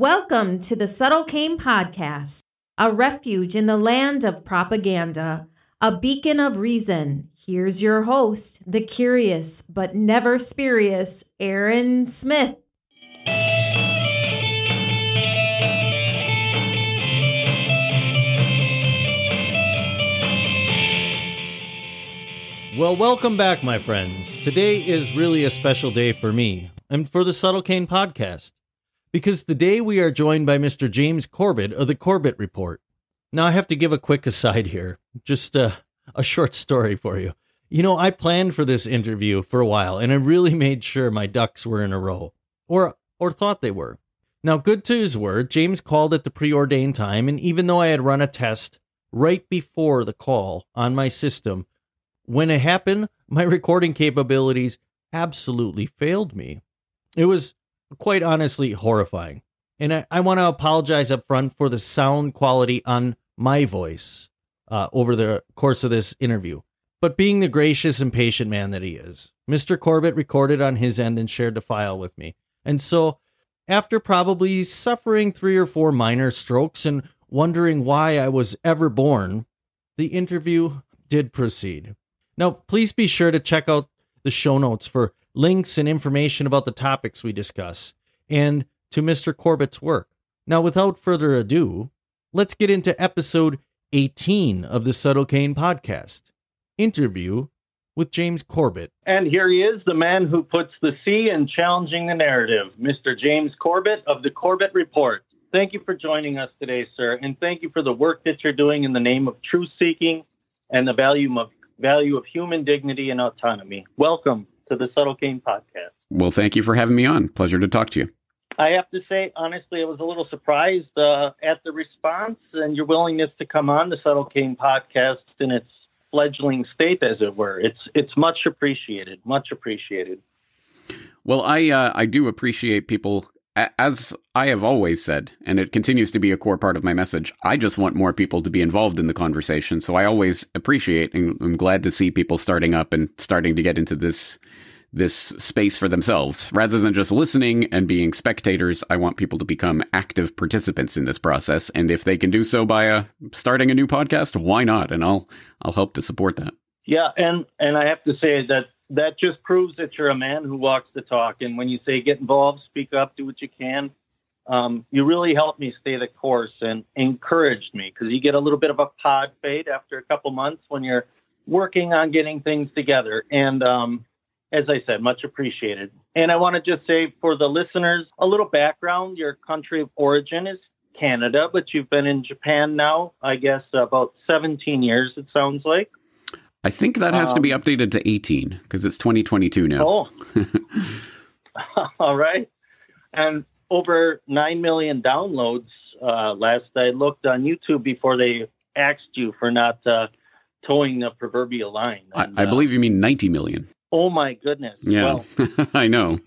Welcome to the Subtle Cane Podcast, a refuge in the land of propaganda, a beacon of reason. Here's your host, the curious but never spurious Aaron Smith. Well, welcome back, my friends. Today is really a special day for me and for the Subtle Cane podcast because today we are joined by Mr. James Corbett of the Corbett Report. Now, I have to give a quick aside here, just a, a short story for you. You know, I planned for this interview for a while and I really made sure my ducks were in a row, or, or thought they were. Now, good to his word, James called at the preordained time, and even though I had run a test right before the call on my system, when it happened, my recording capabilities absolutely failed me. It was quite honestly horrifying. And I, I want to apologize up front for the sound quality on my voice uh, over the course of this interview. But being the gracious and patient man that he is, Mr. Corbett recorded on his end and shared the file with me. And so, after probably suffering three or four minor strokes and wondering why I was ever born, the interview did proceed. Now, please be sure to check out the show notes for links and information about the topics we discuss, and to Mr. Corbett's work. Now, without further ado, let's get into episode 18 of the Subtle Cane podcast interview with James Corbett. And here he is, the man who puts the C in challenging the narrative, Mr. James Corbett of the Corbett Report. Thank you for joining us today, sir, and thank you for the work that you're doing in the name of truth seeking and the value of value of human dignity and autonomy. Welcome to the Subtle Cane podcast. Well, thank you for having me on. Pleasure to talk to you. I have to say, honestly, I was a little surprised uh, at the response and your willingness to come on the Subtle Cane podcast in its fledgling state, as it were. It's it's much appreciated, much appreciated. Well, I uh, I do appreciate people as I have always said, and it continues to be a core part of my message, I just want more people to be involved in the conversation. So I always appreciate and I'm glad to see people starting up and starting to get into this this space for themselves. Rather than just listening and being spectators, I want people to become active participants in this process. And if they can do so by uh, starting a new podcast, why not? And I'll I'll help to support that. Yeah, and and I have to say that that just proves that you're a man who walks the talk. And when you say get involved, speak up, do what you can, um, you really helped me stay the course and encouraged me because you get a little bit of a pod fade after a couple months when you're working on getting things together. And um, as I said, much appreciated. And I want to just say for the listeners, a little background. Your country of origin is Canada, but you've been in Japan now, I guess, about 17 years, it sounds like. I think that has um, to be um, updated to 18 because it's 2022 now. Oh. All right. And over 9 million downloads uh, last I looked on YouTube before they axed you for not uh, toeing the proverbial line. And, I, I uh, believe you mean 90 million. Oh, my goodness. Yeah. Well, I know.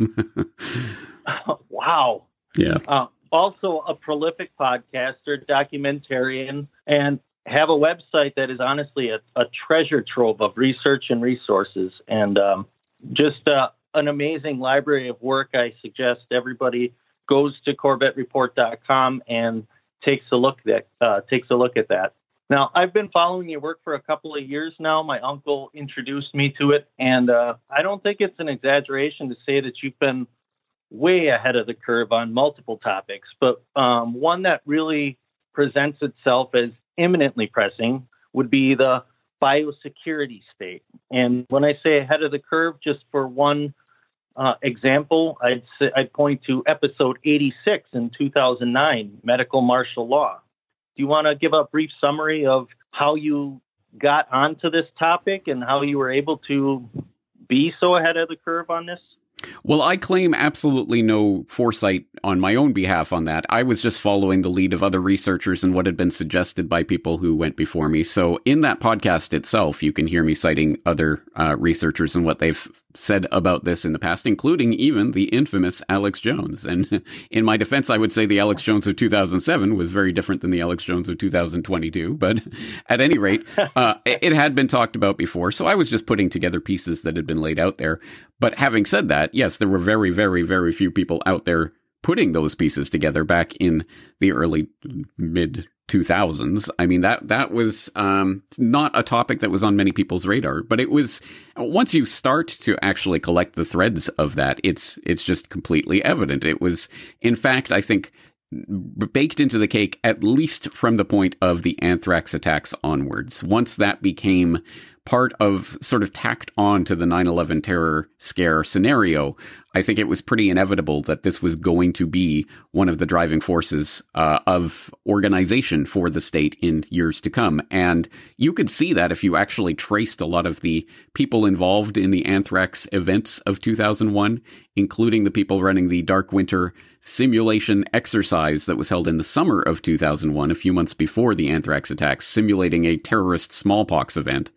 wow. Yeah. Uh, also, a prolific podcaster, documentarian, and have a website that is honestly a, a treasure trove of research and resources, and um, just uh, an amazing library of work. I suggest everybody goes to CorbettReport.com and takes a look that uh, takes a look at that. Now, I've been following your work for a couple of years now. My uncle introduced me to it, and uh, I don't think it's an exaggeration to say that you've been way ahead of the curve on multiple topics. But um, one that really presents itself as imminently pressing would be the biosecurity state. And when I say ahead of the curve, just for one uh, example, I'd, say, I'd point to episode 86 in 2009, medical martial law. Do you want to give a brief summary of how you got onto this topic and how you were able to be so ahead of the curve on this? Well, I claim absolutely no foresight on my own behalf on that. I was just following the lead of other researchers and what had been suggested by people who went before me. So, in that podcast itself, you can hear me citing other uh, researchers and what they've said about this in the past, including even the infamous Alex Jones. And in my defense, I would say the Alex Jones of 2007 was very different than the Alex Jones of 2022. But at any rate, uh, it had been talked about before. So I was just putting together pieces that had been laid out there. But having said that, yes, there were very, very, very few people out there putting those pieces together back in the early mid 2000s. I mean, that, that was, um, not a topic that was on many people's radar, but it was, once you start to actually collect the threads of that, it's, it's just completely evident. It was, in fact, I think, baked into the cake, at least from the point of the anthrax attacks onwards. Once that became part of sort of tacked on to the 9-11 terror scare scenario, I think it was pretty inevitable that this was going to be one of the driving forces uh, of organization for the state in years to come. And you could see that if you actually traced a lot of the people involved in the anthrax events of 2001, including the people running the Dark Winter simulation exercise that was held in the summer of 2001, a few months before the anthrax attacks, simulating a terrorist smallpox event.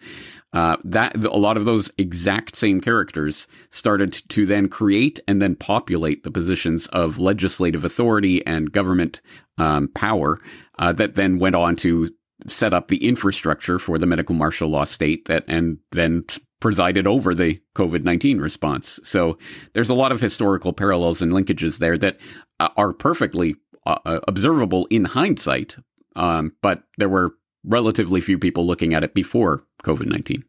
Uh, that a lot of those exact same characters started to then create and then populate the positions of legislative authority and government um, power uh, that then went on to set up the infrastructure for the medical martial law state that and then presided over the COVID-19 response. So there's a lot of historical parallels and linkages there that uh, are perfectly uh, uh observable in hindsight. Um, but there were relatively few people looking at it before COVID 19.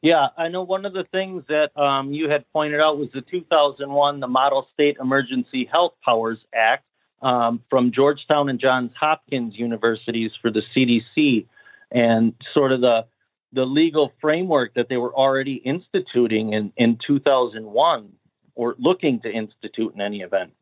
Yeah, I know one of the things that um, you had pointed out was the 2001, the Model State Emergency Health Powers Act um, from Georgetown and Johns Hopkins universities for the CDC, and sort of the the legal framework that they were already instituting in, in 2001 or looking to institute in any event.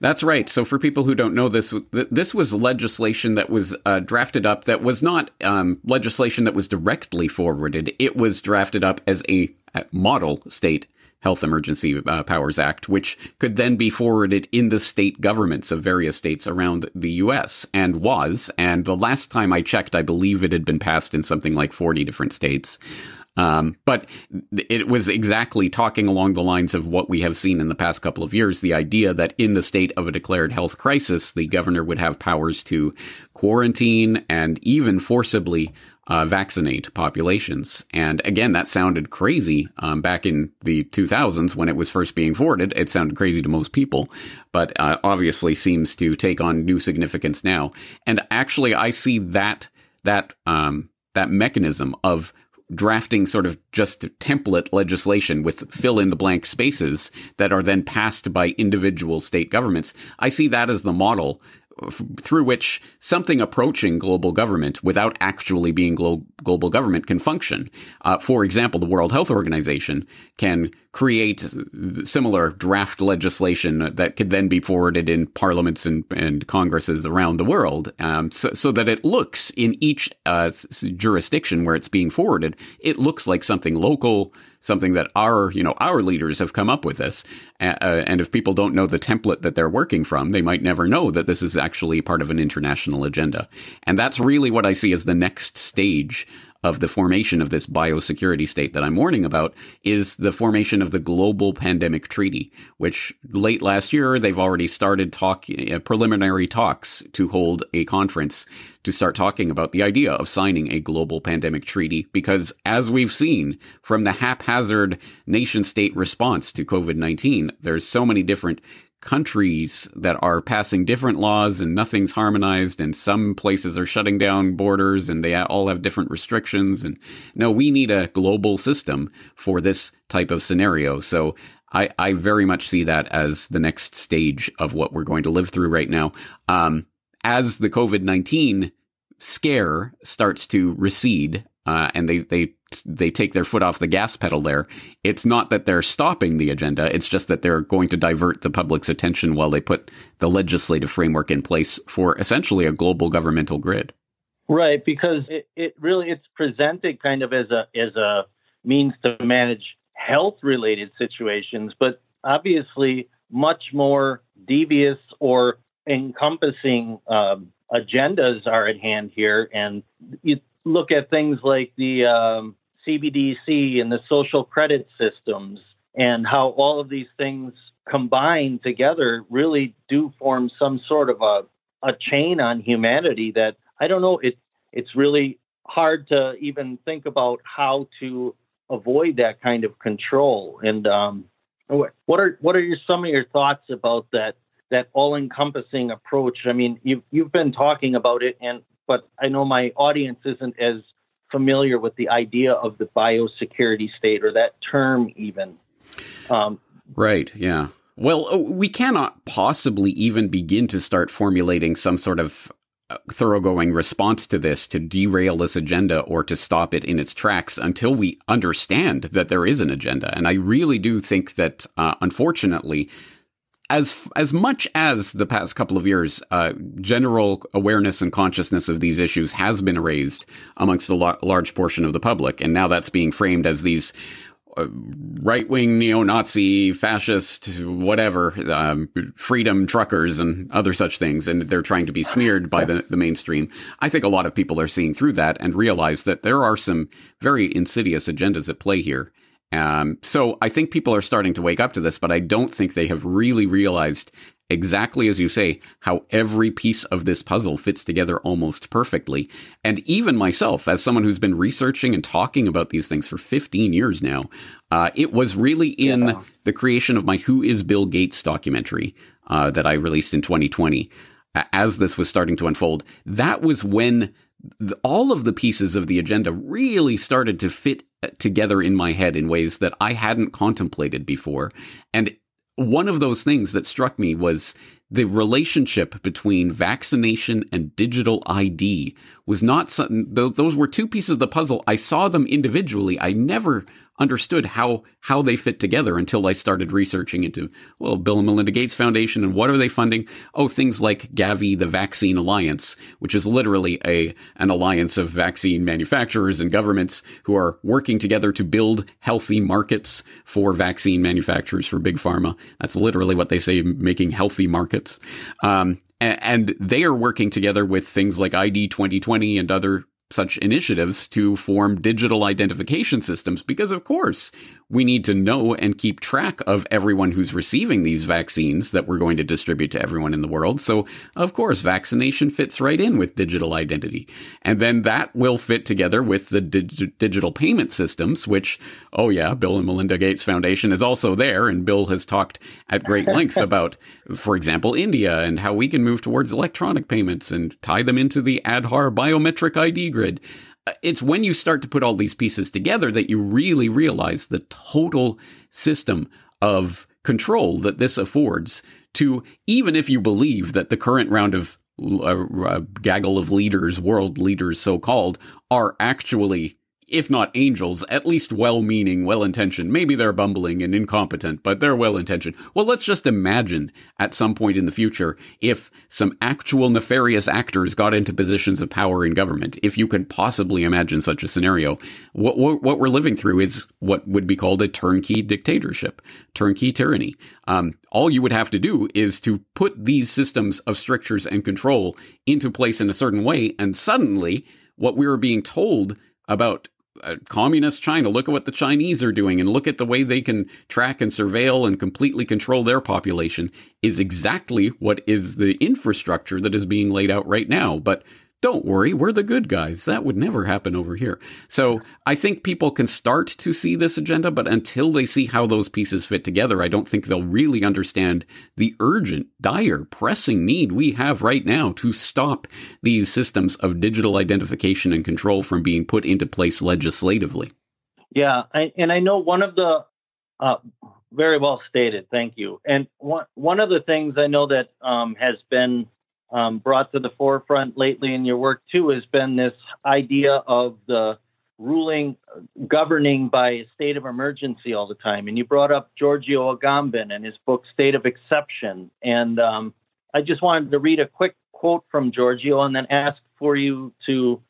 That's right. So, for people who don't know this, this was legislation that was uh, drafted up that was not um, legislation that was directly forwarded. It was drafted up as a model state Health Emergency uh, Powers Act, which could then be forwarded in the state governments of various states around the U.S. and was. And the last time I checked, I believe it had been passed in something like 40 different states. Um, but it was exactly talking along the lines of what we have seen in the past couple of years. The idea that in the state of a declared health crisis, the governor would have powers to quarantine and even forcibly uh, vaccinate populations. And again, that sounded crazy um, back in the 2000s when it was first being forwarded. It sounded crazy to most people, but uh, obviously seems to take on new significance now. And actually, I see that that um, that mechanism of drafting sort of just template legislation with fill in the blank spaces that are then passed by individual state governments. I see that as the model through which something approaching global government without actually being glo- global government can function. Uh, for example, the World Health Organization can create similar draft legislation that could then be forwarded in parliaments and, and congresses around the world, um, so, so, that it looks in each uh, jurisdiction where it's being forwarded, it looks like something local something that our, you know, our leaders have come up with this. Uh, and if people don't know the template that they're working from, they might never know that this is actually part of an international agenda. And that's really what I see as the next stage of the formation of this biosecurity state that I'm warning about is the formation of the Global Pandemic Treaty, which late last year they've already started talk uh, preliminary talks to hold a conference to start talking about the idea of signing a global pandemic treaty because as we've seen from the haphazard nation state response to COVID-19 there's so many different countries that are passing different laws and nothing's harmonized and some places are shutting down borders and they all have different restrictions and no we need a global system for this type of scenario so I, I very much see that as the next stage of what we're going to live through right now. Um, as the COVID 19 scare starts to recede, uh, and they, they they take their foot off the gas pedal there. It's not that they're stopping the agenda. It's just that they're going to divert the public's attention while they put the legislative framework in place for essentially a global governmental grid. Right, because it, it really it's presented kind of as a as a means to manage health related situations, but obviously much more devious or encompassing um, agendas are at hand here. And you look at things like the um, CBDC and the social credit systems and how all of these things combined together really do form some sort of a, a chain on humanity that I don't know it it's really hard to even think about how to avoid that kind of control and um, what are what are your some of your thoughts about that that all-encompassing approach. I mean, you've you've been talking about it, and but I know my audience isn't as familiar with the idea of the biosecurity state or that term even. Um, right. Yeah. Well, oh, we cannot possibly even begin to start formulating some sort of uh, thoroughgoing response to this to derail this agenda or to stop it in its tracks until we understand that there is an agenda. And I really do think that, uh, unfortunately, as as much as the past couple of years, uh, general awareness and consciousness of these issues has been raised amongst a lo- large portion of the public, and now that's being framed as these uh, right wing neo Nazi, fascist, whatever, um, freedom truckers and other such things, and they're trying to be smeared by the, the mainstream. I think a lot of people are seeing through that and realize that there are some very insidious agendas at play here. Um, so I think people are starting to wake up to this, but I don't think they have really realized exactly as you say, how every piece of this puzzle fits together almost perfectly. And even myself, as someone who's been researching and talking about these things for 15 years now, uh, it was really in yeah. the creation of my Who is Bill Gates documentary uh, that I released in 2020. As this was starting to unfold, that was when all of the pieces of the agenda really started to fit uh, together in my head in ways that I hadn't contemplated before. And one of those things that struck me was the relationship between vaccination and digital ID was not something, those were two pieces of the puzzle. I saw them individually. I never understood how how they fit together until I started researching into well Bill and Melinda Gates Foundation and what are they funding? Oh, things like Gavi, the Vaccine Alliance, which is literally a an alliance of vaccine manufacturers and governments who are working together to build healthy markets for vaccine manufacturers for big pharma. That's literally what they say, making healthy markets. Um, and they are working together with things like ID 2020 and other such initiatives to form digital identification systems because, of course, we need to know and keep track of everyone who's receiving these vaccines that we're going to distribute to everyone in the world. So, of course, vaccination fits right in with digital identity. And then that will fit together with the dig- digital payment systems, which, oh yeah, Bill and Melinda Gates Foundation is also there. And Bill has talked at great length about, for example, India and how we can move towards electronic payments and tie them into the Aadhaar biometric ID grid it's when you start to put all these pieces together that you really realize the total system of control that this affords to even if you believe that the current round of uh, uh, gaggle of leaders, world leaders so called, are actually if not angels, at least well meaning, well intentioned. Maybe they're bumbling and incompetent, but they're well intentioned. Well, let's just imagine at some point in the future if some actual nefarious actors got into positions of power in government. If you can possibly imagine such a scenario, what, what, what we're living through is what would be called a turnkey dictatorship, turnkey tyranny. Um, all you would have to do is to put these systems of strictures and control into place in a certain way, and suddenly what we were being told about uh, communist China. Look at what the Chinese are doing and look at the way they can track and surveil and completely control their population is exactly what is the infrastructure that is being laid out right now. But don't worry, we're the good guys. That would never happen over here. So I think people can start to see this agenda, but until they see how those pieces fit together, I don't think they'll really understand the urgent, dire, pressing need we have right now to stop these systems of digital identification and control from being put into place legislatively. Yeah, I, and I know one of the uh, very well stated. Thank you. And one one of the things I know that um, has been um, brought to the forefront lately in your work too has been this idea of the ruling governing by a state of emergency all the time. And you brought up Giorgio Agamben and his book State of Exception. And um, I just wanted to read a quick quote from Giorgio and then ask for you to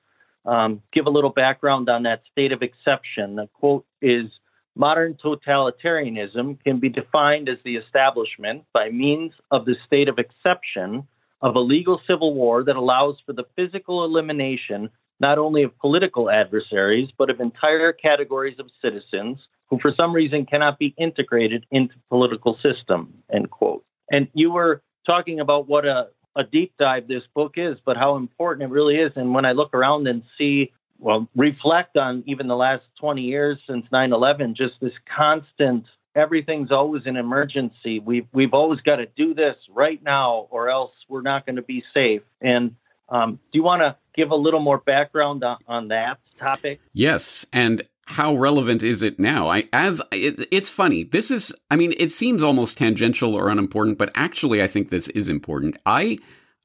um, give a little background on that state of exception. The quote is Modern totalitarianism can be defined as the establishment by means of the state of exception of a legal civil war that allows for the physical elimination not only of political adversaries, but of entire categories of citizens who for some reason cannot be integrated into political system, end quote. And you were talking about what a, a deep dive this book is, but how important it really is. And when I look around and see, well, reflect on even the last 20 years since 9 11, just this constant everything's always an emergency. We've we've always got to do this right now, or else we're not going to be safe. And um, do you want to give a little more background on, on that topic? Yes, and how relevant is it now? I as it, it's funny. This is, I mean, it seems almost tangential or unimportant, but actually, I think this is important. I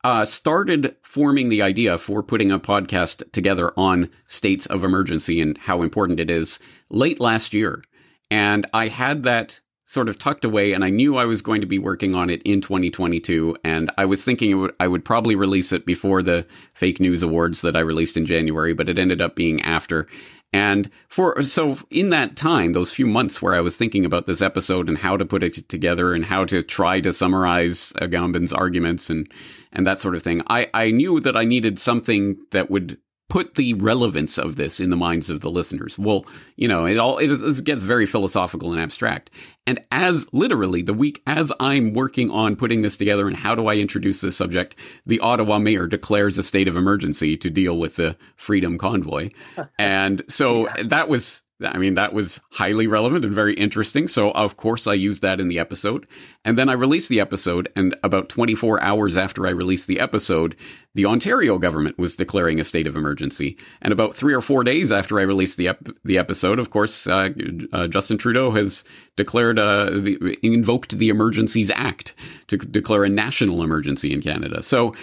uh, started forming the idea for putting a podcast together on states of emergency and how important it is late last year. And I had that sort of tucked away and I knew I was going to be working on it in 2022. And I was thinking would, I would probably release it before the fake news awards that I released in January, but it ended up being after. And for, so in that time, those few months where I was thinking about this episode and how to put it together and how to try to summarize Agamben's arguments and, and that sort of thing, I, I knew that I needed something that would put the relevance of this in the minds of the listeners. Well, you know, it all it, is, it, gets very philosophical and abstract. And as literally the week as I'm working on putting this together and how do I introduce this subject, the Ottawa mayor declares a state of emergency to deal with the Freedom Convoy. And so that was I mean, that was highly relevant and very interesting. So, of course, I used that in the episode. And then I released the episode. And about 24 hours after I released the episode, the Ontario government was declaring a state of emergency. And about three or four days after I released the ep- the episode, of course, uh, uh, Justin Trudeau has declared, uh, the, invoked the Emergencies Act to declare a national emergency in Canada. So,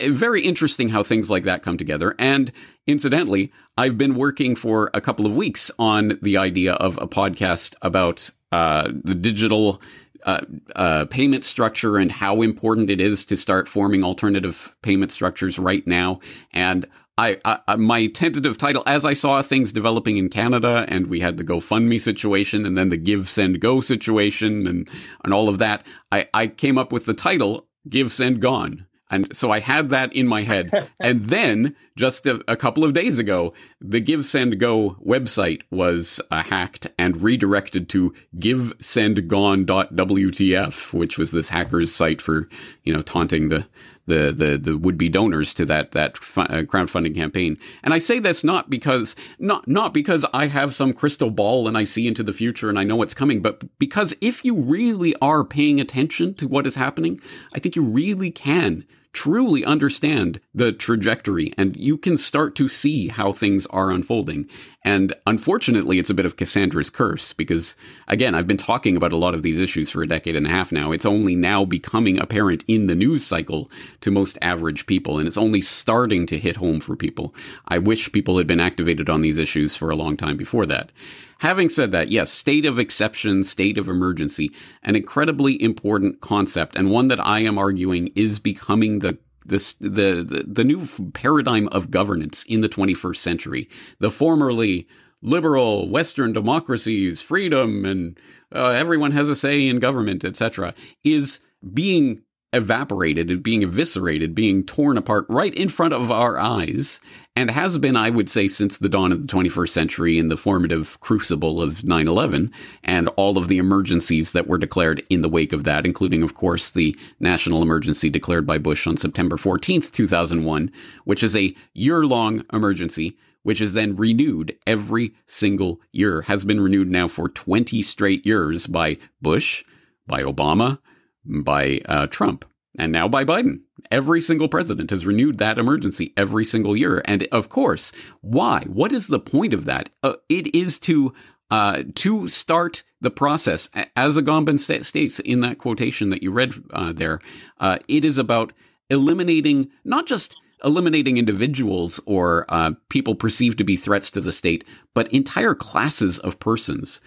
very interesting how things like that come together. And Incidentally, I've been working for a couple of weeks on the idea of a podcast about uh, the digital uh, uh, payment structure and how important it is to start forming alternative payment structures right now. And I, I, my tentative title, as I saw things developing in Canada, and we had the GoFundMe situation, and then the Give Send Go situation, and and all of that, I, I came up with the title Give Send Gone and so I had that in my head. and then just a, a, couple of days ago, the Give Send Go website was uh, hacked and redirected to givesendgone.wtf, which was this hacker's site for, you know, taunting the the the, the would be donors to that that uh, crowdfunding campaign. And I say this not because not not because I have some crystal ball and I see into the future and I know what's coming, but because if you really are paying attention to what is happening, I think you really can truly understand the trajectory and you can start to see how things are unfolding. And unfortunately, it's a bit of Cassandra's curse because, again, I've been talking about a lot of these issues for a decade and a half now. It's only now becoming apparent in the news cycle to most average people, and it's only starting to hit home for people. I wish people had been activated on these issues for a long time before that. Having said that, yes, state of exception, state of emergency, an incredibly important concept and one that I am arguing is becoming the this, the, the, the new paradigm of governance in the 21st century. The formerly liberal Western democracies, freedom, and uh, everyone has a say in government, etc., is being evaporated, being eviscerated, being torn apart right in front of our eyes, and has been, I would say, since the dawn of the 21st century in the formative crucible of 9 11 and all of the emergencies that were declared in the wake of that, including, of course, the national emergency declared by Bush on September 14th, 2001, which is a year long emergency. Which is then renewed every single year, has been renewed now for 20 straight years by Bush, by Obama, by uh, Trump and now by Biden. Every single president has renewed that emergency every single year. And of course, why? What is the point of that? Uh, it is to uh, to start the process, as Agamben states in that quotation that you read uh, there. Uh, it is about eliminating not just eliminating individuals or uh, people perceived to be threats to the state, but entire classes of persons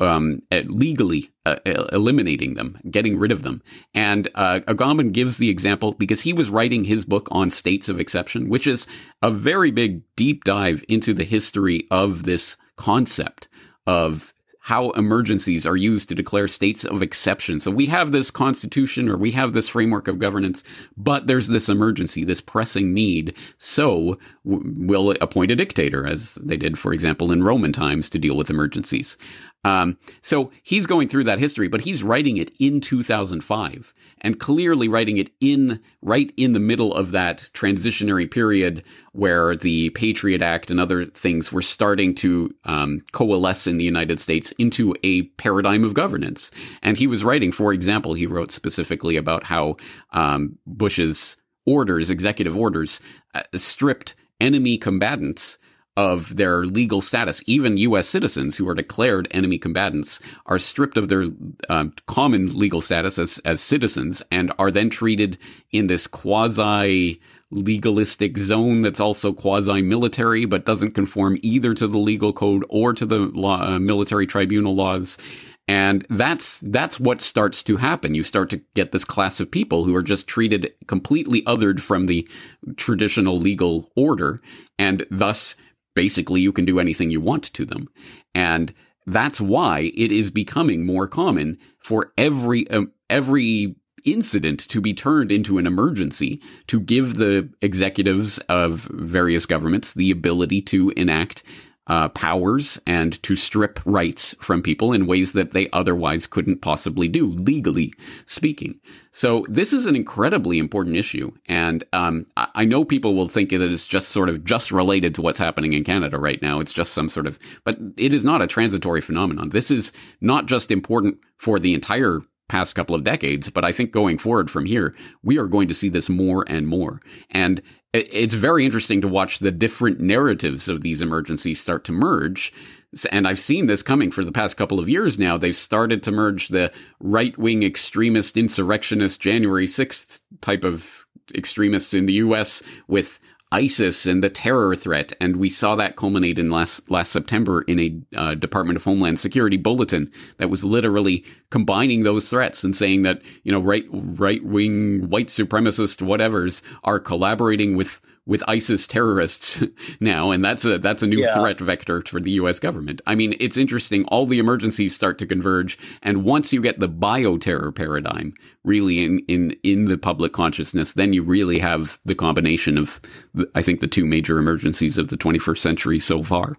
um, legally uh, eliminating them, getting rid of them. And uh, Agamben gives the example because he was writing his book on states of exception, which is a very big deep dive into the history of this concept of how emergencies are used to declare states of exception. So we have this constitution or we have this framework of governance, but there's this emergency, this pressing need. So we'll appoint a dictator as they did, for example, in Roman times to deal with emergencies. Um, so he's going through that history, but he's writing it in 2005 and clearly writing it in right in the middle of that transitionary period where the Patriot Act and other things were starting to um, coalesce in the United States into a paradigm of governance. And he was writing, for example, he wrote specifically about how um, Bush's orders, executive orders, uh, stripped enemy combatants of their legal status. Even U.S. citizens who are declared enemy combatants are stripped of their um, common legal status as, as citizens and are then treated in this quasi legalistic zone that's also quasi military, but doesn't conform either to the legal code or to the law, uh, military tribunal laws. And that's, that's what starts to happen. You start to get this class of people who are just treated completely othered from the traditional legal order and thus basically you can do anything you want to them. And that's why it is becoming more common for every, um, every incident to be turned into an emergency to give the executives of various governments the ability to enact uh, powers and to strip rights from people in ways that they otherwise couldn't possibly do, legally speaking. So this is an incredibly important issue, and um, I know people will think that it's just sort of just related to what's happening in Canada right now. It's just some sort of, but it is not a transitory phenomenon. This is not just important for the entire past couple of decades, but I think going forward from here, we are going to see this more and more. And it's very interesting to watch the different narratives of these emergencies start to merge. And I've seen this coming for the past couple of years now. They've started to merge the right wing extremist insurrectionist January 6th type of extremists in the US with ISIS and the terror threat, and we saw that culminate in last last September in a uh, Department of Homeland Security bulletin that was literally combining those threats and saying that you know right right wing white supremacist whatevers are collaborating with with ISIS terrorists now, and that's a that's a new yeah. threat vector for the U.S. government. I mean, it's interesting. All the emergencies start to converge, and once you get the bioterror paradigm really in in in the public consciousness, then you really have the combination of, the, I think, the two major emergencies of the 21st century so far.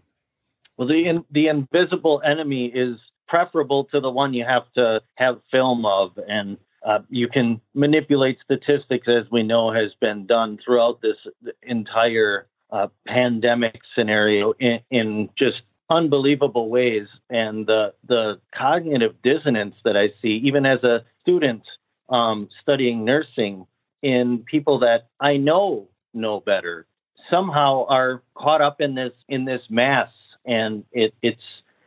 Well, the in, the invisible enemy is preferable to the one you have to have film of and uh, you can manipulate statistics, as we know has been done throughout this entire uh, pandemic scenario in, in, just unbelievable ways. And the the cognitive dissonance that I see, even as a student um, studying nursing, in people that I know know better, somehow are caught up in this in this mass, and it, it's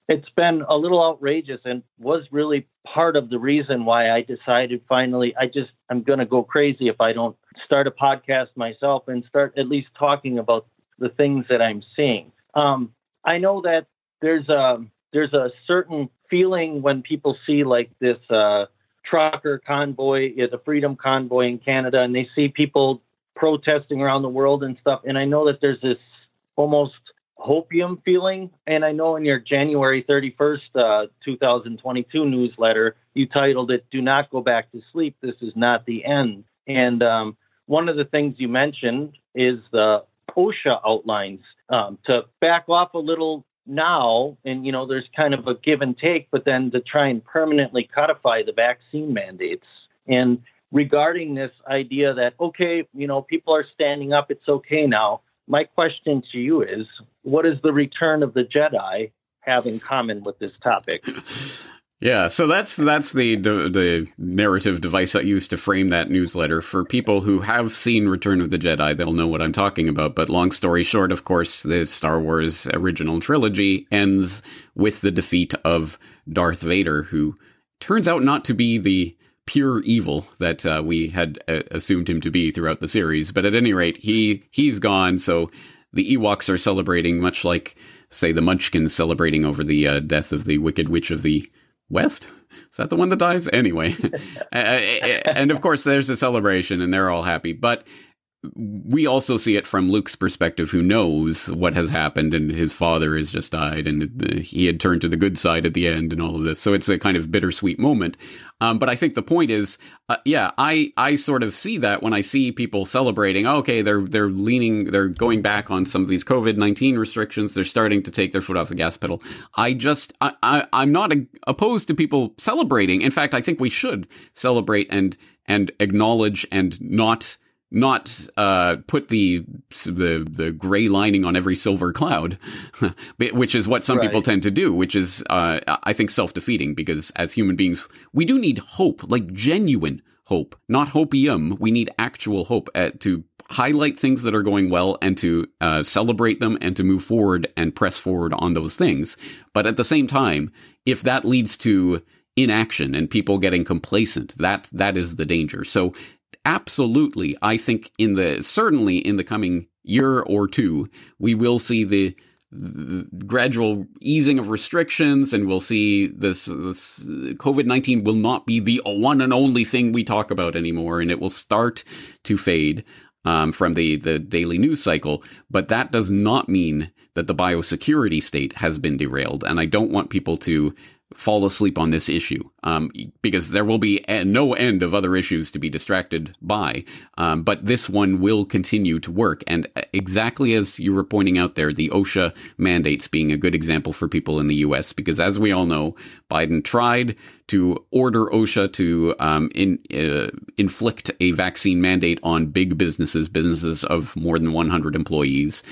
it's been a little outrageous and was really part of the reason why I decided finally I just I'm going to go crazy if I don't start a podcast myself and start at least talking about the things that I'm seeing. Um, I know that there's a there's a certain feeling when people see like this uh, trucker convoy, the Freedom Convoy in Canada, and they see people protesting around the world and stuff. And I know that there's this almost hopium feeling. And I know in your January 31st, uh, 2022 newsletter, you titled it, Do Not Go Back to Sleep. This is not the end. And um, one of the things you mentioned is the OSHA outlines um, to back off a little now. And, you know, there's kind of a give and take, but then to try and permanently codify the vaccine mandates. And regarding this idea that, okay, you know, people are standing up, it's okay now my question to you is what does the return of the Jedi have in common with this topic? Yeah, so that's that's the, the, narrative device I use to frame that newsletter for people who have seen Return of the Jedi. They'll know what I'm talking about. But long story short, of course, the Star Wars original trilogy ends with the defeat of Darth Vader, who turns out not to be the pure evil that uh, we had uh, assumed him to be throughout the series. But at any rate, he he's gone. So the Ewoks are celebrating, much like say the Munchkins celebrating over the uh, death of the Wicked Witch of the West. Is that the one that dies? Anyway, and of course, there's a celebration, and they're all happy. But we also see it from Luke's perspective, who knows what has happened, and his father has just died, and he had turned to the good side at the end, and all of this. So it's a kind of bittersweet moment. Um, but I think the point is, uh, yeah, I I sort of see that when I see people celebrating. Oh, okay, they're they're leaning, they're going back on some of these COVID nineteen restrictions. They're starting to take their foot off the gas pedal. I just I, I I'm not opposed to people celebrating. In fact, I think we should celebrate and and acknowledge and not not uh, put the the the gray lining on every silver cloud, which is what some right. people tend to do. Which is, uh, I think, self defeating because as human beings, we do need hope, like genuine hope, not hopium. We need actual hope at, uh, to highlight things that are going well and to uh, celebrate them and to move forward and press forward on those things. But at the same time, if that leads to inaction and people getting complacent, that that is the danger. So absolutely, I think in the certainly in the coming year or two, we will see the, the gradual easing of restrictions, and we'll see this. This COVID nineteen will not be the one and only thing we talk about anymore, and it will start to fade. Um, from the, the daily news cycle, but that does not mean that the biosecurity state has been derailed. And I don't want people to fall asleep on this issue um, because there will be no end of other issues to be distracted by. Um, but this one will continue to work. And exactly as you were pointing out there, the OSHA mandates being a good example for people in the US, because as we all know, Biden tried to order OSHA to um, in, uh, inflict a vaccine mandate on big businesses, businesses of more than 100 employees.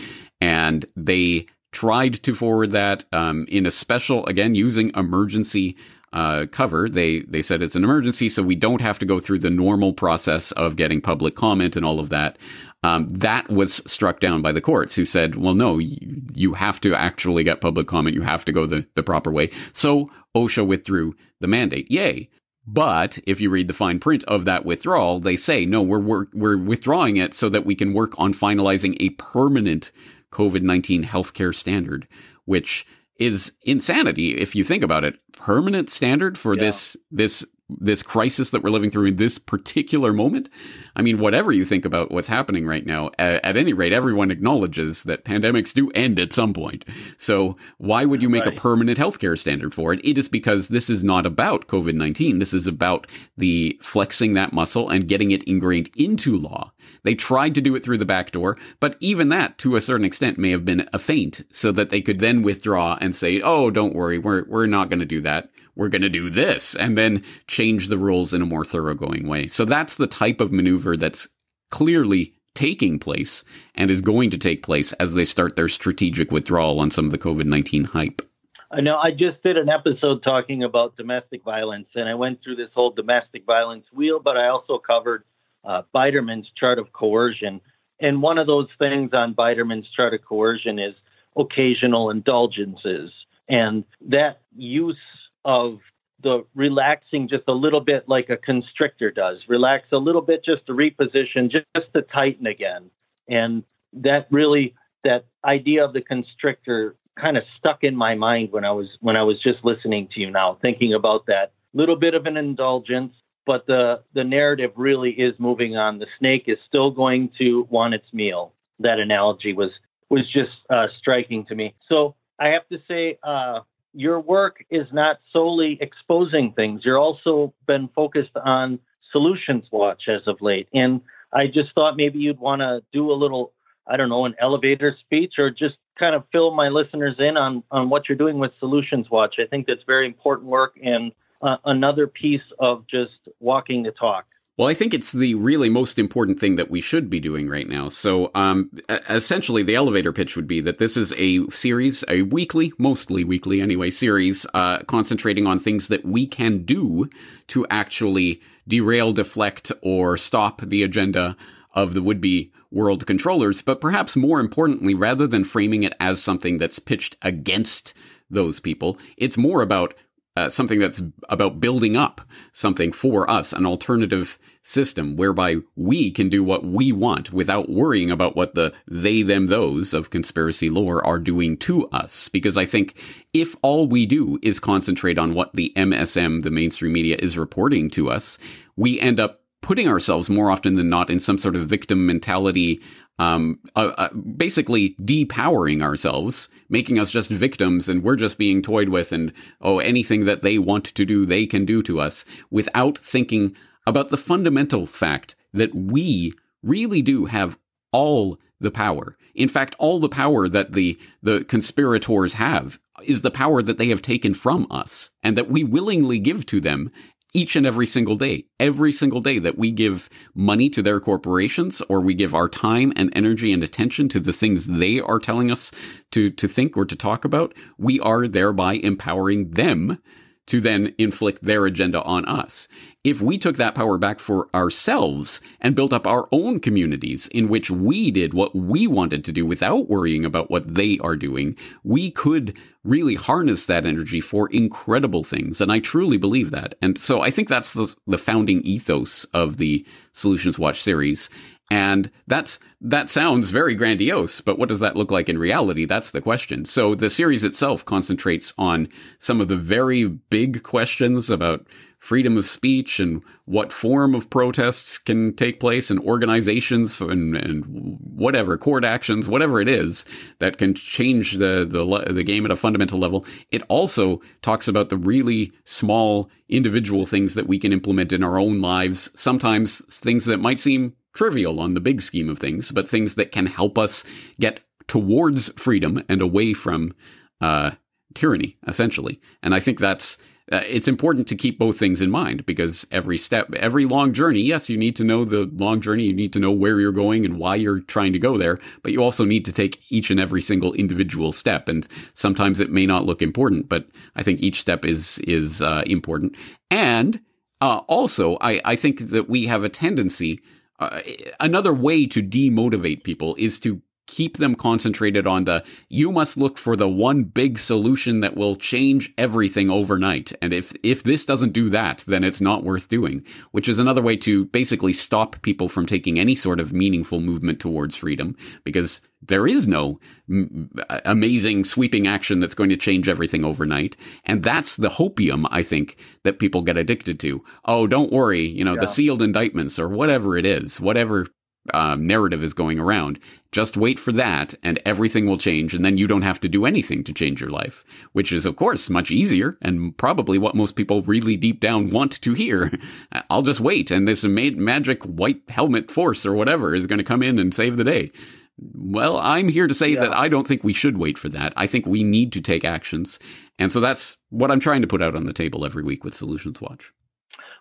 And they tried to forward that um, in a special, again, using emergency uh, cover. They they said it's an emergency, so we don't have to go through the normal process of getting public comment and all of that. Um, that was struck down by the courts, who said, "Well, no, you, you have to actually get public comment. You have to go the the proper way." So OSHA withdrew the mandate. Yay! But if you read the fine print of that withdrawal, they say, no, we're, we're, we're withdrawing it so that we can work on finalizing a permanent COVID 19 healthcare standard, which is insanity if you think about it. Permanent standard for yeah. this, this this crisis that we're living through in this particular moment. I mean, whatever you think about what's happening right now, at, at, any rate, everyone acknowledges that pandemics do end at some point. So why would you make right. a permanent healthcare standard for it? It is because this is not about COVID-19. This is about the flexing that muscle and getting it ingrained into law. They tried to do it through the back door, but even that, to a certain extent, may have been a feint so that they could then withdraw and say, "Oh, don't worry, we're we're not going to do that we're going to do this and then change the rules in a more thoroughgoing way. So that's the type of maneuver that's clearly taking place and is going to take place as they start their strategic withdrawal on some of the COVID 19 hype. I know I just did an episode talking about domestic violence, and I went through this whole domestic violence wheel, but I also covered uh, Biderman's chart of coercion. And one of those things on Biderman's chart of coercion is occasional indulgences. And that use of the relaxing just a little bit like a constrictor does. Relax a little bit just to reposition, just to tighten again. And that really, that idea of the constrictor kind of stuck in my mind when I was when I was just listening to you now, thinking about that little bit of an indulgence, but the the narrative really is moving on. The snake is still going to want its meal. That analogy was was just uh, striking to me. So I have to say, uh, your work is not solely exposing things. You're also been focused on solutions watch as of late. And I just thought maybe you'd want to do a little, I don't know, an elevator speech or just kind of fill my listeners in on, on what you're doing with Solutions Watch. I think that's very important work and uh, another piece of just walking the talk. Well, I think it's the really most important thing that we should be doing right now. So, um, essentially, the elevator pitch would be that this is a series, a weekly, mostly weekly anyway, series, uh, concentrating on things that we can do to actually derail, deflect, or stop the agenda of the would be world controllers. But perhaps more importantly, rather than framing it as something that's pitched against those people, it's more about uh, something that's about building up something for us, an alternative system whereby we can do what we want without worrying about what the they, them, those of conspiracy lore are doing to us. Because I think if all we do is concentrate on what the MSM, the mainstream media, is reporting to us, we end up putting ourselves more often than not in some sort of victim mentality, um, uh, uh, basically depowering ourselves, making us just victims and we're just being toyed with and, oh, anything that they want to do, they can do to us without thinking about the fundamental fact that we really do have all the power. In fact, all the power that the, the conspirators have is the power that they have taken from us and that we willingly give to them each and every single day. Every single day that we give money to their corporations or we give our time and energy and attention to the things they are telling us to, to think or to talk about, we are thereby empowering them to then inflict their agenda on us. If we took that power back for ourselves and built up our own communities in which we did what we wanted to do without worrying about what they are doing, we could really harness that energy for incredible things. And I truly believe that. And so I think that's the, the founding ethos of the Solutions Watch series. And that's, that sounds very grandiose, but what does that look like in reality? That's the question. So the series itself concentrates on some of the very big questions about freedom of speech and what form of protests can take place and organizations and, and whatever court actions, whatever it is that can change the, the, the game at a fundamental level. It also talks about the really small individual things that we can implement in our own lives. Sometimes things that might seem trivial on the big scheme of things, but things that can help us get towards freedom and away from uh, tyranny, essentially. And I think that's uh, it's important to keep both things in mind because every step, every long journey, yes, you need to know the long journey. You need to know where you're going and why you're trying to go there, but you also need to take each and every single individual step. And sometimes it may not look important, but I think each step is, is, uh, important. And, uh, also, I, I think that we have a tendency uh, another way to demotivate people is to keep them concentrated on the you must look for the one big solution that will change everything overnight. And if if this doesn't do that then it's not worth doing which is another way to basically stop people from taking any sort of meaningful movement towards freedom because there is no m- amazing sweeping action that's going to change everything overnight. And that's the hopium i think that people get addicted to. Oh don't worry you know yeah. the sealed indictments or whatever it is whatever um, narrative is going around. Just wait for that and everything will change and then you don't have to do anything to change your life, which is of course much easier and probably what most people really deep down want to hear. I'll just wait and this magic white helmet force or whatever is going to come in and save the day. Well, I'm here to say yeah. that I don't think we should wait for that. I think we need to take actions. And so that's what I'm trying to put out on the table every week with Solutions Watch.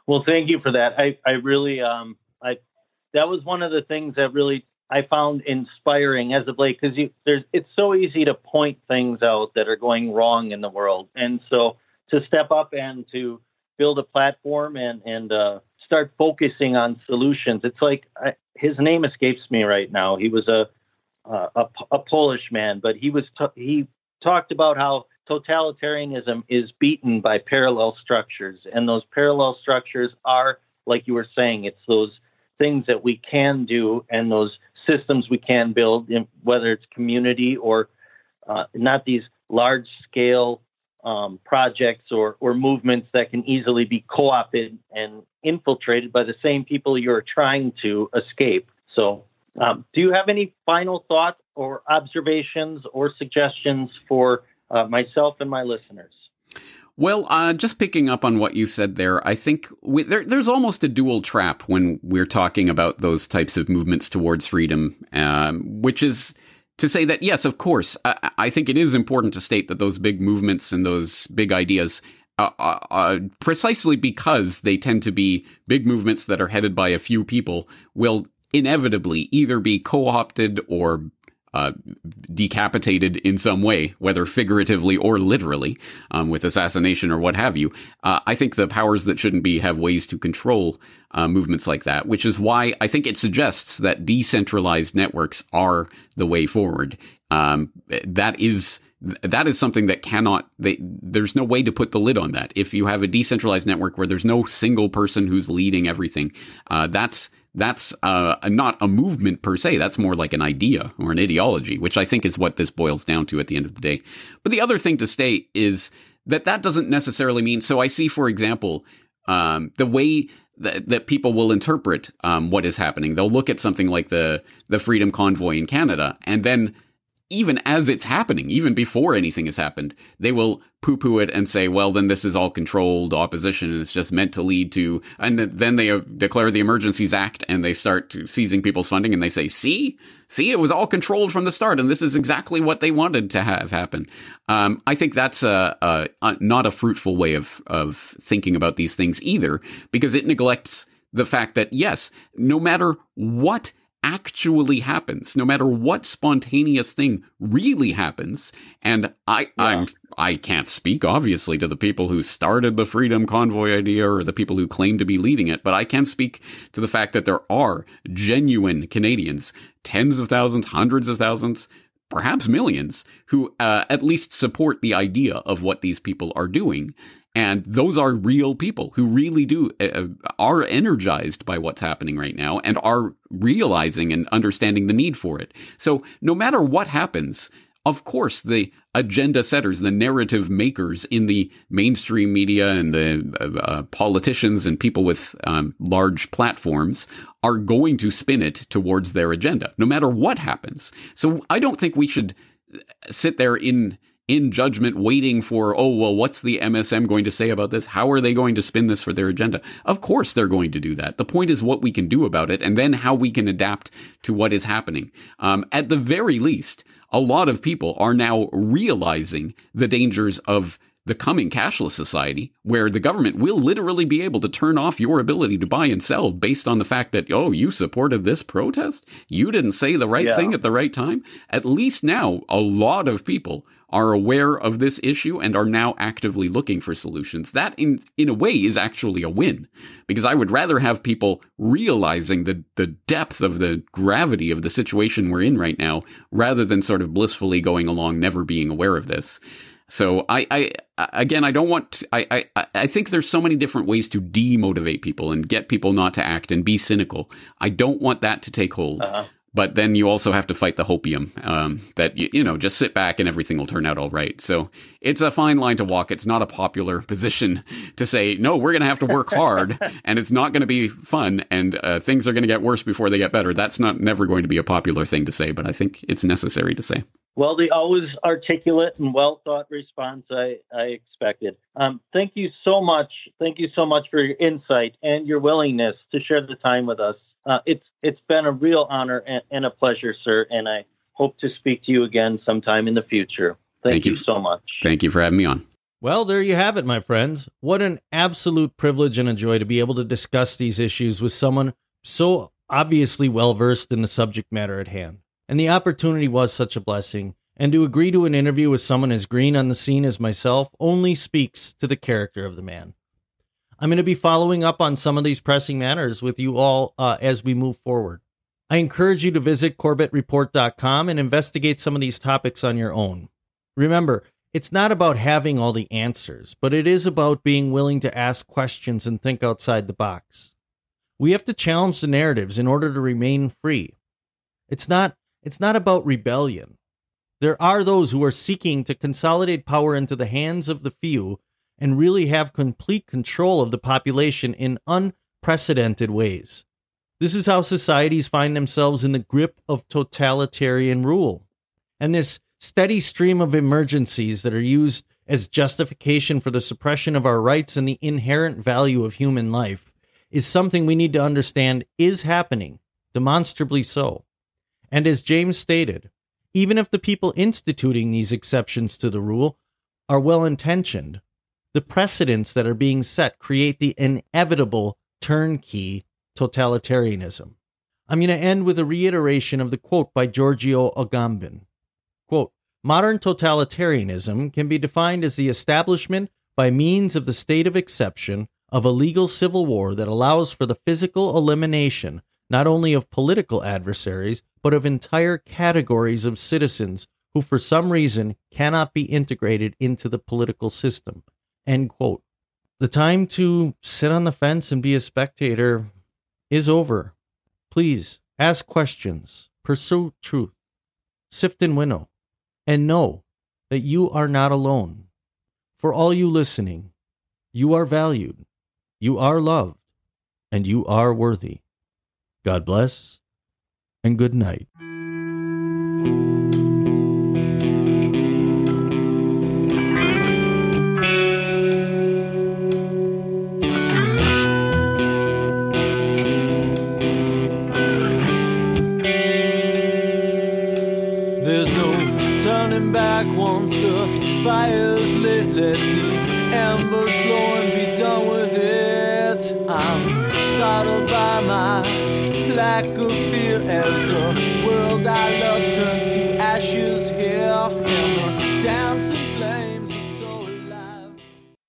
Well, thank you for that. I, I really um, I that was one of the things that really I found inspiring as of late because it's so easy to point things out that are going wrong in the world, and so to step up and to build a platform and and uh, start focusing on solutions. It's like I, his name escapes me right now. He was a a, a Polish man, but he was t- he talked about how totalitarianism is beaten by parallel structures, and those parallel structures are like you were saying. It's those things that we can do and those systems we can build, in, whether it's community or uh, not these large scale um, projects or, or movements that can easily be co opted and infiltrated by the same people you're trying to escape. So, um, do you have any final thoughts or observations or suggestions for uh, myself and my listeners? Well, uh, just picking up on what you said there, I think we, there, there's almost a dual trap when we're talking about those types of movements towards freedom, um, which is to say that, yes, of course, I, I, think it is important to state that those big movements and those big ideas, uh, uh, uh, precisely because they tend to be big movements that are headed by a few people, will inevitably either be co-opted or uh, decapitated in some way, whether figuratively or literally, um, with assassination or what have you. Uh, I think the powers that shouldn't be have ways to control uh, movements like that, which is why I think it suggests that decentralized networks are the way forward. Um, that is that is something that cannot they, there's no way to put the lid on that if you have a decentralized network where there's no single person who's leading everything uh, that's that's uh, not a movement per se. That's more like an idea or an ideology, which I think is what this boils down to at the end of the day. But the other thing to state is that that doesn't necessarily mean. So I see, for example, um, the way that, that people will interpret um, what is happening. They'll look at something like the the Freedom Convoy in Canada, and then even as it's happening, even before anything has happened, they will poo poo it and say, well, then this is all controlled opposition and it's just meant to lead to, and then they uh, declare the Emergencies Act and they start seizing people's funding and they say, see, see, it was all controlled from the start and this is exactly what they wanted to have happen. Um, I think that's a, a, a, not a fruitful way of, of thinking about these things either because it neglects the fact that yes, no matter what actually happens, no matter what spontaneous thing really happens. And I, yeah. I'm, I can't speak obviously to the people who started the freedom convoy idea or the people who claim to be leading it, but I can speak to the fact that there are genuine Canadians, tens of thousands, hundreds of thousands, perhaps millions, who uh, at least support the idea of what these people are doing. And those are real people who really do uh, uh, are energized by what's happening right now and are realizing and understanding the need for it. So no matter what happens, of course, the agenda setters, the narrative makers in the mainstream media and the uh, uh, politicians and people with um, large platforms are going to spin it towards their agenda, no matter what happens. So I don't think we should sit there in in judgment waiting for, oh, well, what's the MSM going to say about this? How are they going to spin this for their agenda? Of course they're going to do that. The point is what we can do about it and then how we can adapt to what is happening. Um, at the very least, a lot of people are now realizing the dangers of the coming cashless society where the government will literally be able to turn off your ability to buy and sell based on the fact that, oh, you supported this protest? You didn't say the right yeah. thing at the right time? At least now, a lot of people are aware of this issue and are now actively looking for solutions. That in, in a way is actually a win because I would rather have people realizing the, the depth of the gravity of the situation we're in right now rather than sort of blissfully going along, never being aware of this. So I, I again, I don't want. To, I, I, I think there's so many different ways to demotivate people and get people not to act and be cynical. I don't want that to take hold. Uh-huh. But then you also have to fight the hopium um, that you, you know just sit back and everything will turn out all right. So it's a fine line to walk. It's not a popular position to say no. We're going to have to work hard, and it's not going to be fun, and uh, things are going to get worse before they get better. That's not never going to be a popular thing to say, but I think it's necessary to say. Well, the always articulate and well thought response I, I expected. Um, thank you so much. Thank you so much for your insight and your willingness to share the time with us. Uh, it's it's been a real honor and, and, a pleasure, sir. And I hope to speak to you again sometime in the future. Thank, thank you, you so much. Thank you for having me on. Well, there you have it, my friends. What an absolute privilege and a joy to be able to discuss these issues with someone so obviously well versed in the subject matter at hand. And the opportunity was such a blessing. And to agree to an interview with someone as green on the scene as myself only speaks to the character of the man. I'm going to be following up on some of these pressing matters with you all uh, as we move forward. I encourage you to visit CorbettReport.com and investigate some of these topics on your own. Remember, it's not about having all the answers, but it is about being willing to ask questions and think outside the box. We have to challenge the narratives in order to remain free. It's not it's not about rebellion. There are those who are seeking to consolidate power into the hands of the few and really have complete control of the population in unprecedented ways. This is how societies find themselves in the grip of totalitarian rule. And this steady stream of emergencies that are used as justification for the suppression of our rights and the inherent value of human life is something we need to understand is happening, demonstrably so. And as James stated, even if the people instituting these exceptions to the rule are well intentioned, the precedents that are being set create the inevitable turnkey totalitarianism. I'm going to end with a reiteration of the quote by Giorgio Agamben. Quote, Modern totalitarianism can be defined as the establishment by means of the state of exception of a legal civil war that allows for the physical elimination not only of political adversaries, but of entire categories of citizens who, for some reason, cannot be integrated into the political system. End quote. The time to sit on the fence and be a spectator is over. Please ask questions, pursue truth, sift and winnow, and know that you are not alone. For all you listening, you are valued, you are loved, and you are worthy. God bless and good night.